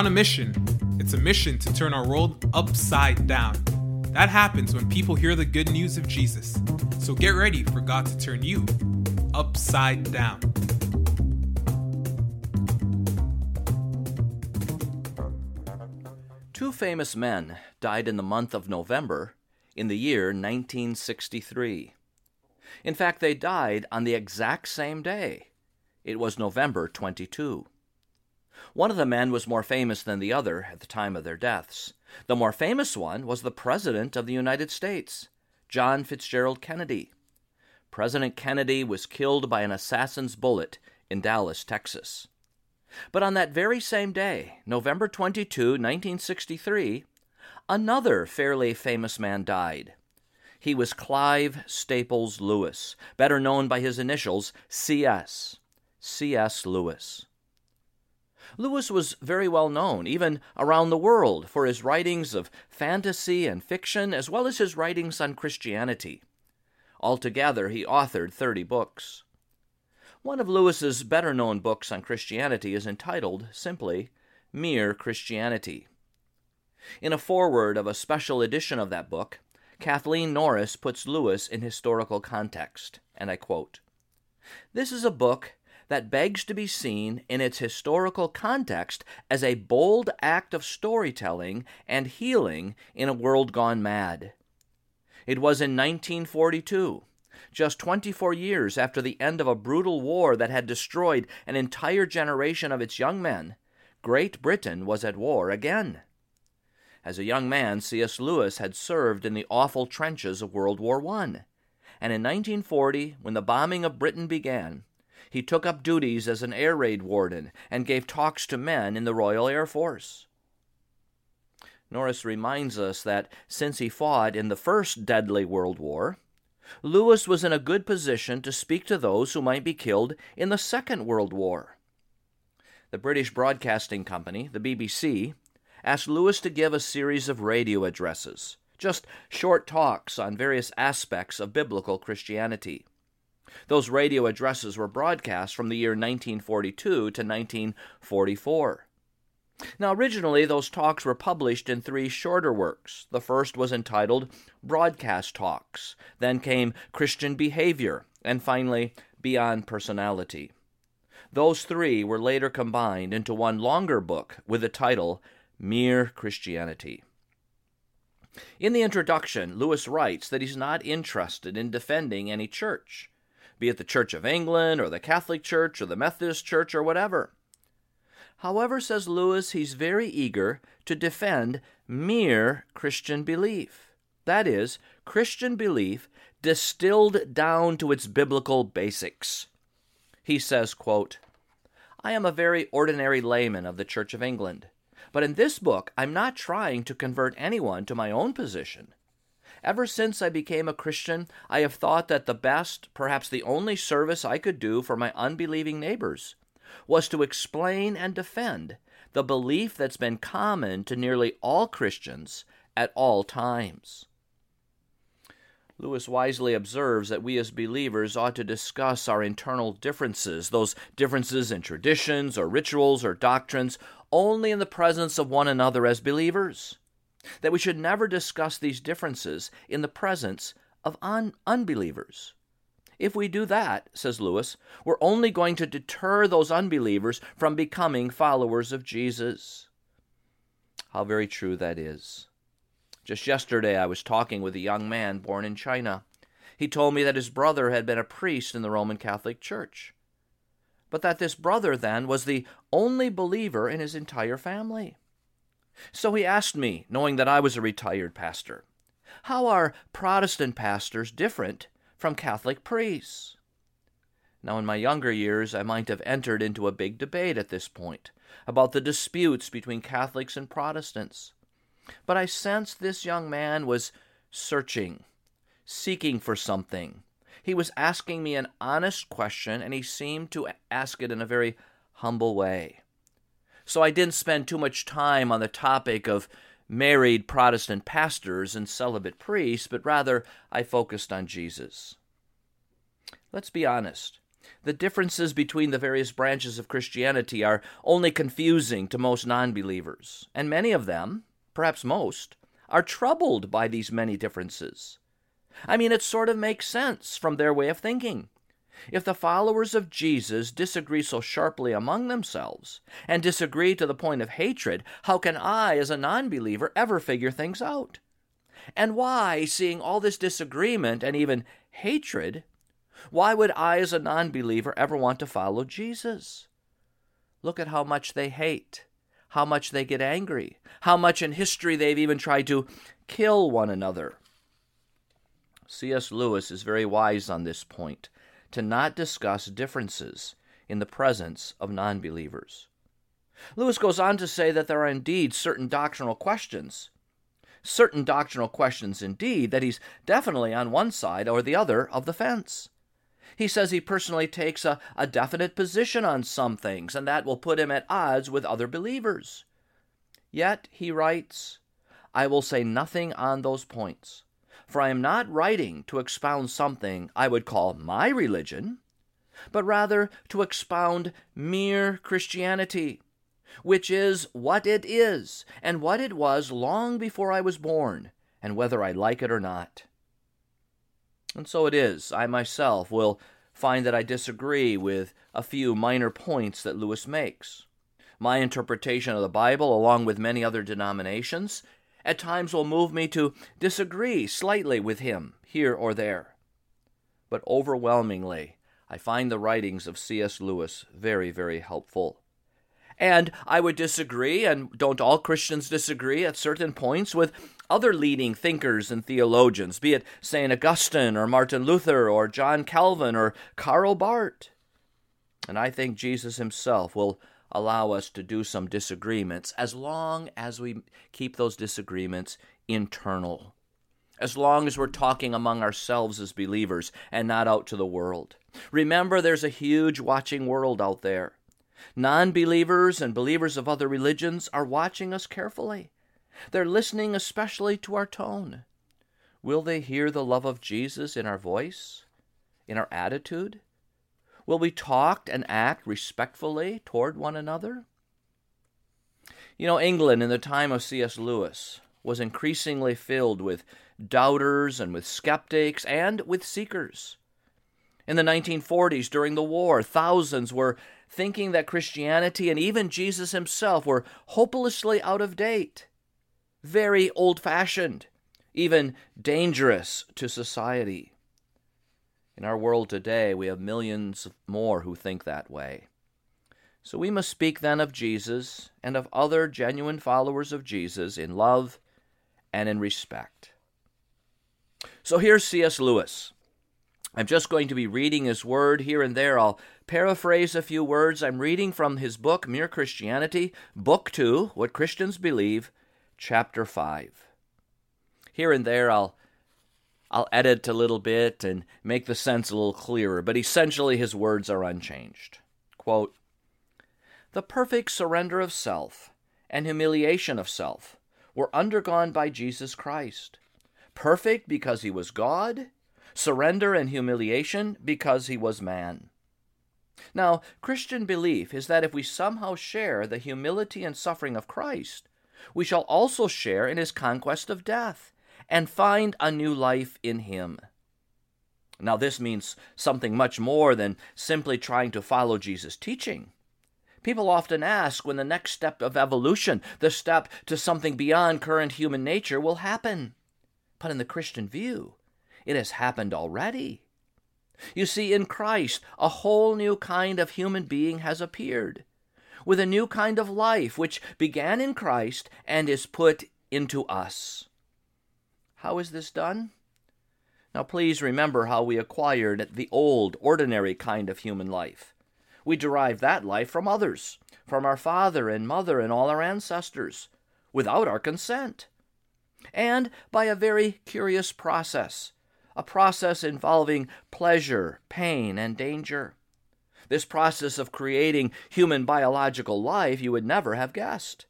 on a mission. It's a mission to turn our world upside down. That happens when people hear the good news of Jesus. So get ready for God to turn you upside down. Two famous men died in the month of November in the year 1963. In fact, they died on the exact same day. It was November 22. One of the men was more famous than the other at the time of their deaths. The more famous one was the President of the United States, John Fitzgerald Kennedy. President Kennedy was killed by an assassin's bullet in Dallas, Texas. But on that very same day, November 22, 1963, another fairly famous man died. He was Clive Staples Lewis, better known by his initials CS. C.S. Lewis. Lewis was very well known, even around the world, for his writings of fantasy and fiction, as well as his writings on Christianity. Altogether, he authored 30 books. One of Lewis's better known books on Christianity is entitled, simply, Mere Christianity. In a foreword of a special edition of that book, Kathleen Norris puts Lewis in historical context, and I quote This is a book that begs to be seen in its historical context as a bold act of storytelling and healing in a world gone mad. It was in 1942, just 24 years after the end of a brutal war that had destroyed an entire generation of its young men, Great Britain was at war again. As a young man, C.S. Lewis had served in the awful trenches of World War I. And in 1940, when the bombing of Britain began, he took up duties as an air raid warden and gave talks to men in the Royal Air Force. Norris reminds us that since he fought in the First Deadly World War, Lewis was in a good position to speak to those who might be killed in the Second World War. The British Broadcasting Company, the BBC, asked Lewis to give a series of radio addresses, just short talks on various aspects of biblical Christianity. Those radio addresses were broadcast from the year 1942 to 1944. Now, originally, those talks were published in three shorter works. The first was entitled Broadcast Talks, then came Christian Behavior, and finally, Beyond Personality. Those three were later combined into one longer book with the title Mere Christianity. In the introduction, Lewis writes that he's not interested in defending any church be it the Church of England or the Catholic Church or the Methodist Church or whatever. However, says Lewis, he's very eager to defend mere Christian belief. That is, Christian belief distilled down to its biblical basics. He says, quote, I am a very ordinary layman of the Church of England, but in this book I'm not trying to convert anyone to my own position. Ever since I became a Christian, I have thought that the best, perhaps the only service I could do for my unbelieving neighbors was to explain and defend the belief that's been common to nearly all Christians at all times. Lewis wisely observes that we as believers ought to discuss our internal differences, those differences in traditions or rituals or doctrines, only in the presence of one another as believers that we should never discuss these differences in the presence of un- unbelievers. If we do that, says Lewis, we're only going to deter those unbelievers from becoming followers of Jesus. How very true that is. Just yesterday, I was talking with a young man born in China. He told me that his brother had been a priest in the Roman Catholic Church, but that this brother then was the only believer in his entire family. So he asked me, knowing that I was a retired pastor, How are Protestant pastors different from Catholic priests? Now, in my younger years, I might have entered into a big debate at this point about the disputes between Catholics and Protestants. But I sensed this young man was searching, seeking for something. He was asking me an honest question, and he seemed to ask it in a very humble way. So I didn't spend too much time on the topic of married Protestant pastors and celibate priests, but rather I focused on Jesus. Let's be honest. The differences between the various branches of Christianity are only confusing to most non believers, and many of them, perhaps most, are troubled by these many differences. I mean, it sort of makes sense from their way of thinking. If the followers of Jesus disagree so sharply among themselves, and disagree to the point of hatred, how can I, as a non believer, ever figure things out? And why, seeing all this disagreement and even hatred, why would I, as a non believer, ever want to follow Jesus? Look at how much they hate, how much they get angry, how much in history they've even tried to kill one another. C.S. Lewis is very wise on this point to not discuss differences in the presence of non believers. Lewis goes on to say that there are indeed certain doctrinal questions, certain doctrinal questions indeed, that he's definitely on one side or the other of the fence. He says he personally takes a, a definite position on some things, and that will put him at odds with other believers. Yet, he writes, I will say nothing on those points, for I am not writing to expound something I would call my religion, but rather to expound mere Christianity, which is what it is, and what it was long before I was born, and whether I like it or not. And so it is. I myself will find that I disagree with a few minor points that Lewis makes. My interpretation of the Bible, along with many other denominations, at times will move me to disagree slightly with him here or there. But overwhelmingly, I find the writings of C.S. Lewis very, very helpful. And I would disagree, and don't all Christians disagree at certain points with other leading thinkers and theologians, be it St. Augustine or Martin Luther or John Calvin or Karl Barth. And I think Jesus himself will allow us to do some disagreements as long as we keep those disagreements internal. As long as we're talking among ourselves as believers and not out to the world. Remember, there's a huge watching world out there. Non believers and believers of other religions are watching us carefully. They're listening especially to our tone. Will they hear the love of Jesus in our voice, in our attitude? Will we talk and act respectfully toward one another? You know, England in the time of C.S. Lewis was increasingly filled with doubters and with skeptics and with seekers. In the 1940s, during the war, thousands were thinking that Christianity and even Jesus himself were hopelessly out of date very old fashioned, even dangerous to society. In our world today, we have millions more who think that way. So we must speak then of Jesus and of other genuine followers of Jesus in love and in respect. So here's C.S. Lewis. I'm just going to be reading his word here and there. I'll paraphrase a few words. I'm reading from his book, Mere Christianity, Book 2, What Christians Believe, chapter 5. Here and there I'll I'll edit a little bit and make the sense a little clearer, but essentially his words are unchanged. Quote, the perfect surrender of self and humiliation of self were undergone by Jesus Christ. Perfect because he was God, surrender and humiliation because he was man. Now, Christian belief is that if we somehow share the humility and suffering of Christ, we shall also share in his conquest of death and find a new life in him. Now, this means something much more than simply trying to follow Jesus' teaching. People often ask when the next step of evolution, the step to something beyond current human nature, will happen. But in the Christian view, it has happened already. You see, in Christ, a whole new kind of human being has appeared with a new kind of life which began in Christ and is put into us. How is this done? Now, please remember how we acquired the old, ordinary kind of human life. We derived that life from others, from our father and mother and all our ancestors, without our consent. And by a very curious process, a process involving pleasure, pain, and danger. This process of creating human biological life you would never have guessed.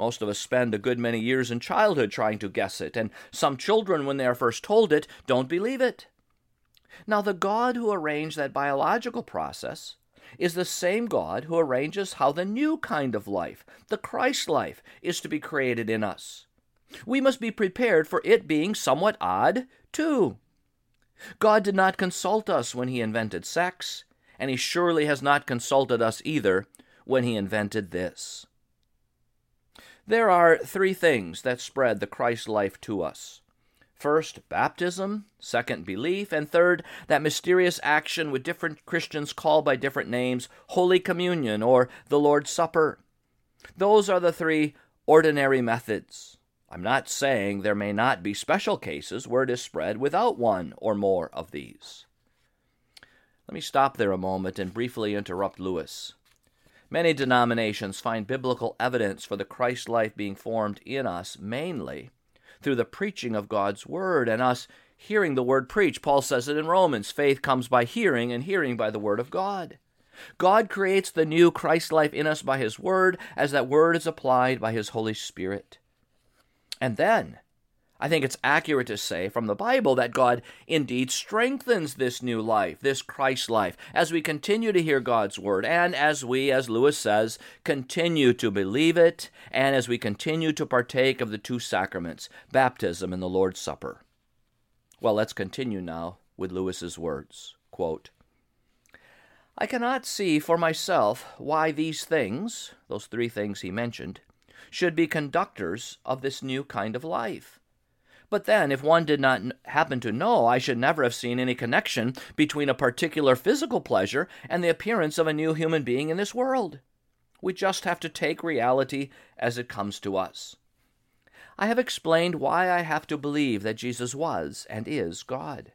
Most of us spend a good many years in childhood trying to guess it, and some children, when they are first told it, don't believe it. Now, the God who arranged that biological process is the same God who arranges how the new kind of life, the Christ life, is to be created in us. We must be prepared for it being somewhat odd, too. God did not consult us when He invented sex, and He surely has not consulted us either when He invented this. There are three things that spread the Christ life to us First, baptism. Second, belief. And third, that mysterious action which different Christians call by different names Holy Communion or the Lord's Supper. Those are the three ordinary methods. I'm not saying there may not be special cases where it is spread without one or more of these. Let me stop there a moment and briefly interrupt Lewis. Many denominations find biblical evidence for the Christ life being formed in us mainly through the preaching of God's word and us hearing the word preached. Paul says it in Romans faith comes by hearing, and hearing by the word of God. God creates the new Christ life in us by his word as that word is applied by his Holy Spirit. And then I think it's accurate to say from the Bible that God indeed strengthens this new life, this Christ life, as we continue to hear God's word, and as we, as Lewis says, continue to believe it, and as we continue to partake of the two sacraments, baptism and the Lord's Supper. Well, let's continue now with Lewis's words. Quote, I cannot see for myself why these things, those three things he mentioned, should be conductors of this new kind of life. But then, if one did not happen to know, I should never have seen any connection between a particular physical pleasure and the appearance of a new human being in this world. We just have to take reality as it comes to us. I have explained why I have to believe that Jesus was and is God.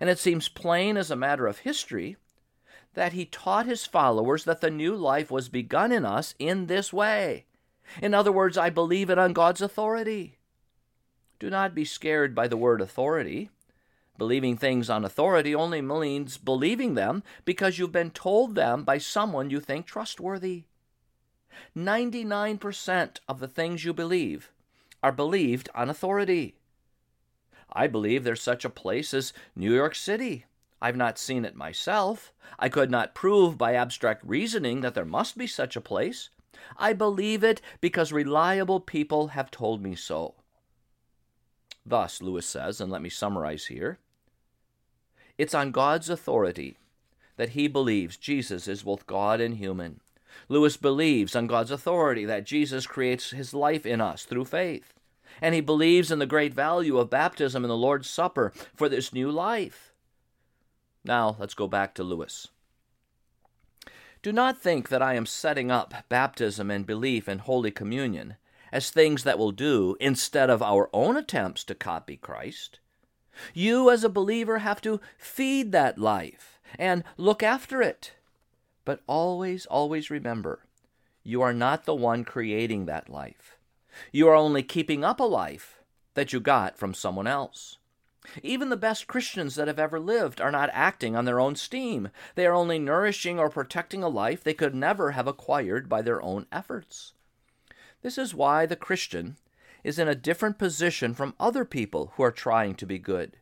And it seems plain as a matter of history that he taught his followers that the new life was begun in us in this way. In other words, I believe it on God's authority. Do not be scared by the word authority. Believing things on authority only means believing them because you've been told them by someone you think trustworthy. 99% of the things you believe are believed on authority. I believe there's such a place as New York City. I've not seen it myself. I could not prove by abstract reasoning that there must be such a place. I believe it because reliable people have told me so. Thus, Lewis says, and let me summarize here it's on God's authority that he believes Jesus is both God and human. Lewis believes on God's authority that Jesus creates his life in us through faith. And he believes in the great value of baptism and the Lord's Supper for this new life. Now, let's go back to Lewis. Do not think that I am setting up baptism and belief in Holy Communion as things that will do instead of our own attempts to copy Christ. You, as a believer, have to feed that life and look after it. But always, always remember you are not the one creating that life. You are only keeping up a life that you got from someone else. Even the best Christians that have ever lived are not acting on their own steam. They are only nourishing or protecting a life they could never have acquired by their own efforts. This is why the Christian is in a different position from other people who are trying to be good.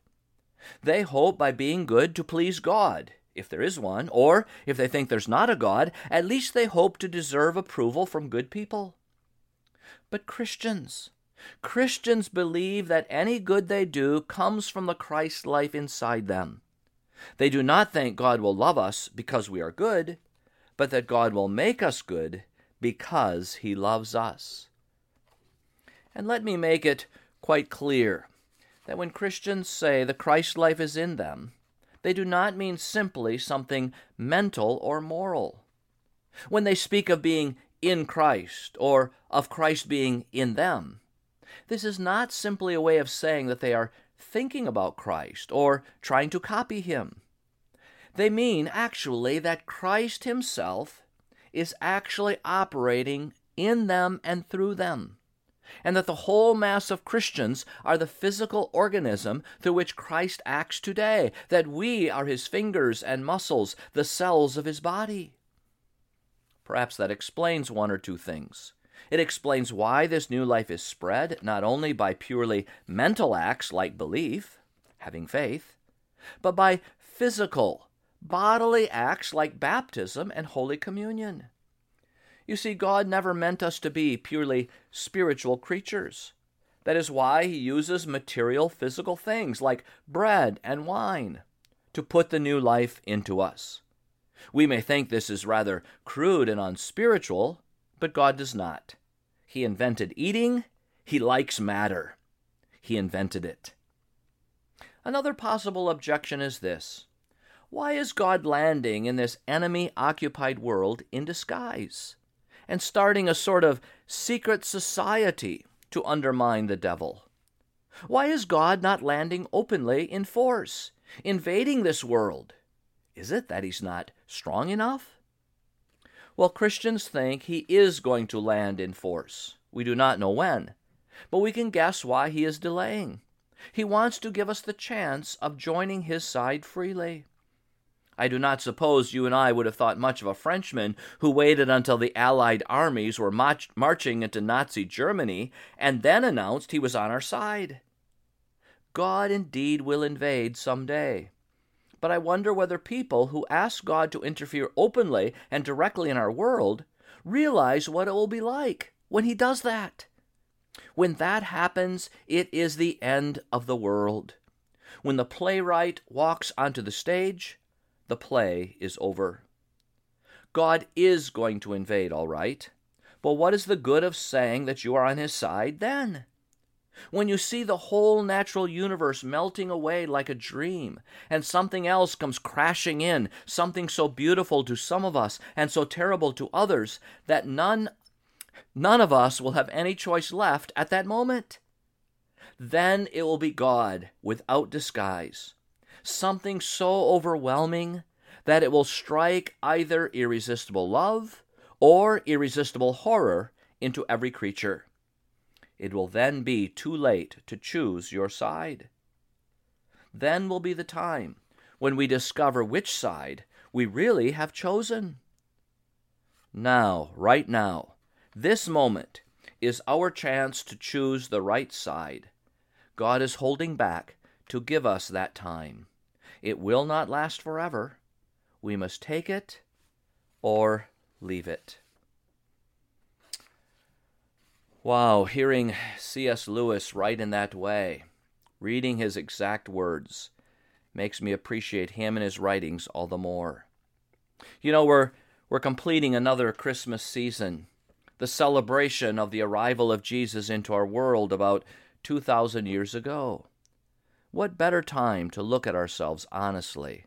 They hope by being good to please God, if there is one, or if they think there's not a God, at least they hope to deserve approval from good people. But Christians, Christians believe that any good they do comes from the Christ life inside them. They do not think God will love us because we are good, but that God will make us good because he loves us. And let me make it quite clear that when Christians say the Christ life is in them, they do not mean simply something mental or moral. When they speak of being in Christ or of Christ being in them, this is not simply a way of saying that they are thinking about Christ or trying to copy him. They mean actually that Christ himself is actually operating in them and through them. And that the whole mass of Christians are the physical organism through which Christ acts today, that we are his fingers and muscles, the cells of his body. Perhaps that explains one or two things. It explains why this new life is spread not only by purely mental acts like belief, having faith, but by physical, bodily acts like baptism and Holy Communion. You see, God never meant us to be purely spiritual creatures. That is why He uses material physical things like bread and wine to put the new life into us. We may think this is rather crude and unspiritual, but God does not. He invented eating, He likes matter. He invented it. Another possible objection is this Why is God landing in this enemy occupied world in disguise and starting a sort of secret society to undermine the devil? Why is God not landing openly in force, invading this world? Is it that he's not strong enough? Well, Christians think he is going to land in force. We do not know when, but we can guess why he is delaying. He wants to give us the chance of joining his side freely. I do not suppose you and I would have thought much of a Frenchman who waited until the Allied armies were march- marching into Nazi Germany and then announced he was on our side. God indeed will invade some day. But I wonder whether people who ask God to interfere openly and directly in our world realize what it will be like when He does that. When that happens, it is the end of the world. When the playwright walks onto the stage, the play is over. God is going to invade, all right. But what is the good of saying that you are on his side then? When you see the whole natural universe melting away like a dream, and something else comes crashing in, something so beautiful to some of us and so terrible to others, that none none of us will have any choice left at that moment. Then it will be God without disguise, something so overwhelming that it will strike either irresistible love or irresistible horror into every creature it will then be too late to choose your side. Then will be the time when we discover which side we really have chosen. Now, right now, this moment is our chance to choose the right side. God is holding back to give us that time. It will not last forever. We must take it or leave it. Wow, hearing C.S. Lewis write in that way, reading his exact words, makes me appreciate him and his writings all the more. You know, we're, we're completing another Christmas season, the celebration of the arrival of Jesus into our world about 2,000 years ago. What better time to look at ourselves honestly,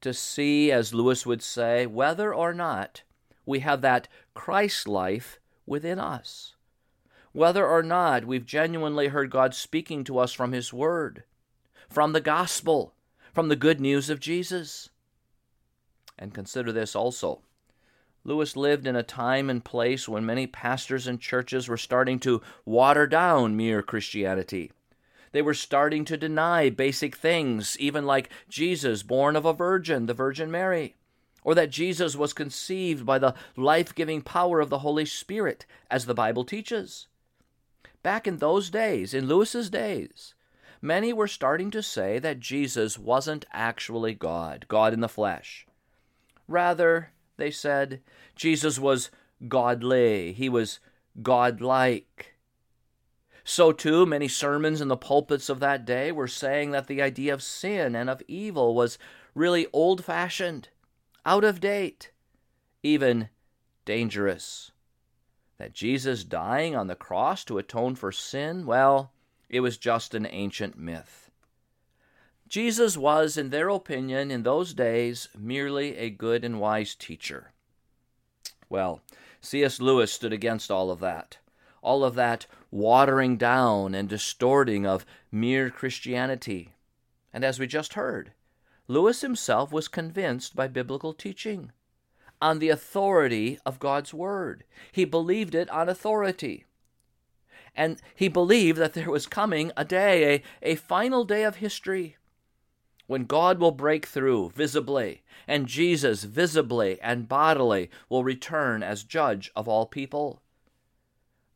to see, as Lewis would say, whether or not we have that Christ life within us whether or not we've genuinely heard God speaking to us from His Word, from the gospel, from the good news of Jesus. And consider this also. Lewis lived in a time and place when many pastors and churches were starting to water down mere Christianity. They were starting to deny basic things, even like Jesus, born of a virgin, the Virgin Mary, or that Jesus was conceived by the life giving power of the Holy Spirit, as the Bible teaches. Back in those days, in Lewis's days, many were starting to say that Jesus wasn't actually God, God in the flesh. Rather, they said, Jesus was godly, he was godlike. So, too, many sermons in the pulpits of that day were saying that the idea of sin and of evil was really old fashioned, out of date, even dangerous that Jesus dying on the cross to atone for sin, well, it was just an ancient myth. Jesus was, in their opinion, in those days, merely a good and wise teacher. Well, C.S. Lewis stood against all of that, all of that watering down and distorting of mere Christianity. And as we just heard, Lewis himself was convinced by biblical teaching on the authority of God's Word. He believed it on authority. And he believed that there was coming a day, a, a final day of history, when God will break through visibly, and Jesus visibly and bodily will return as judge of all people.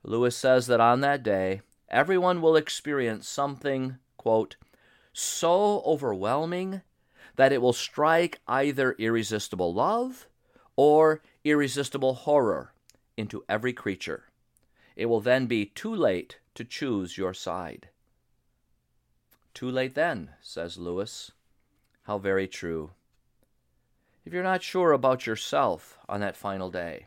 Lewis says that on that day, everyone will experience something, quote, so overwhelming that it will strike either irresistible love or irresistible horror into every creature. It will then be too late to choose your side. Too late then, says Lewis. How very true. If you're not sure about yourself on that final day,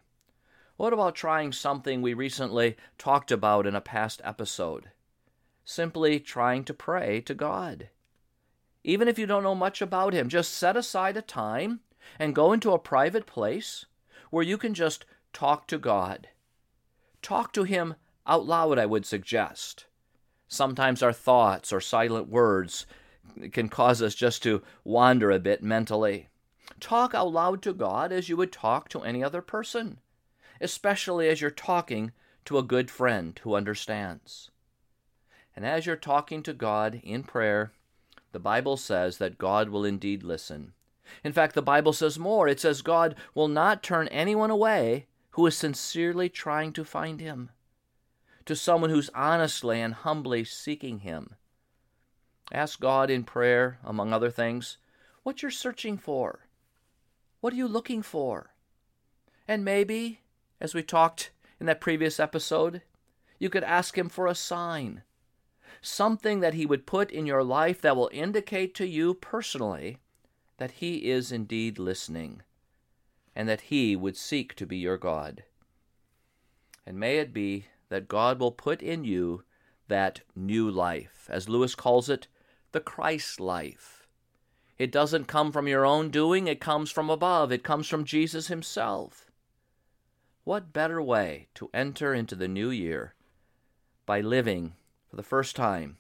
what about trying something we recently talked about in a past episode? Simply trying to pray to God. Even if you don't know much about Him, just set aside a time and go into a private place where you can just talk to God. Talk to Him out loud, I would suggest. Sometimes our thoughts or silent words can cause us just to wander a bit mentally. Talk out loud to God as you would talk to any other person, especially as you're talking to a good friend who understands. And as you're talking to God in prayer, the Bible says that God will indeed listen. In fact, the Bible says more. It says God will not turn anyone away who is sincerely trying to find him, to someone who's honestly and humbly seeking him. Ask God in prayer, among other things, what you're searching for. What are you looking for? And maybe, as we talked in that previous episode, you could ask Him for a sign, something that He would put in your life that will indicate to you personally that He is indeed listening and that He would seek to be your God. And may it be that God will put in you that new life, as Lewis calls it, the Christ life. It doesn't come from your own doing, it comes from above, it comes from Jesus Himself. What better way to enter into the new year by living, for the first time,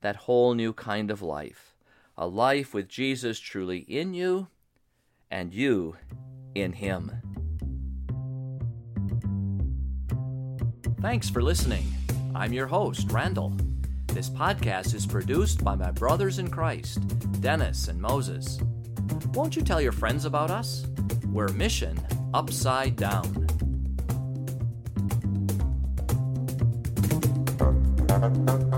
that whole new kind of life? A life with Jesus truly in you and you in Him. Thanks for listening. I'm your host, Randall. This podcast is produced by my brothers in Christ, Dennis and Moses. Won't you tell your friends about us? We're Mission Upside Down. Thank you.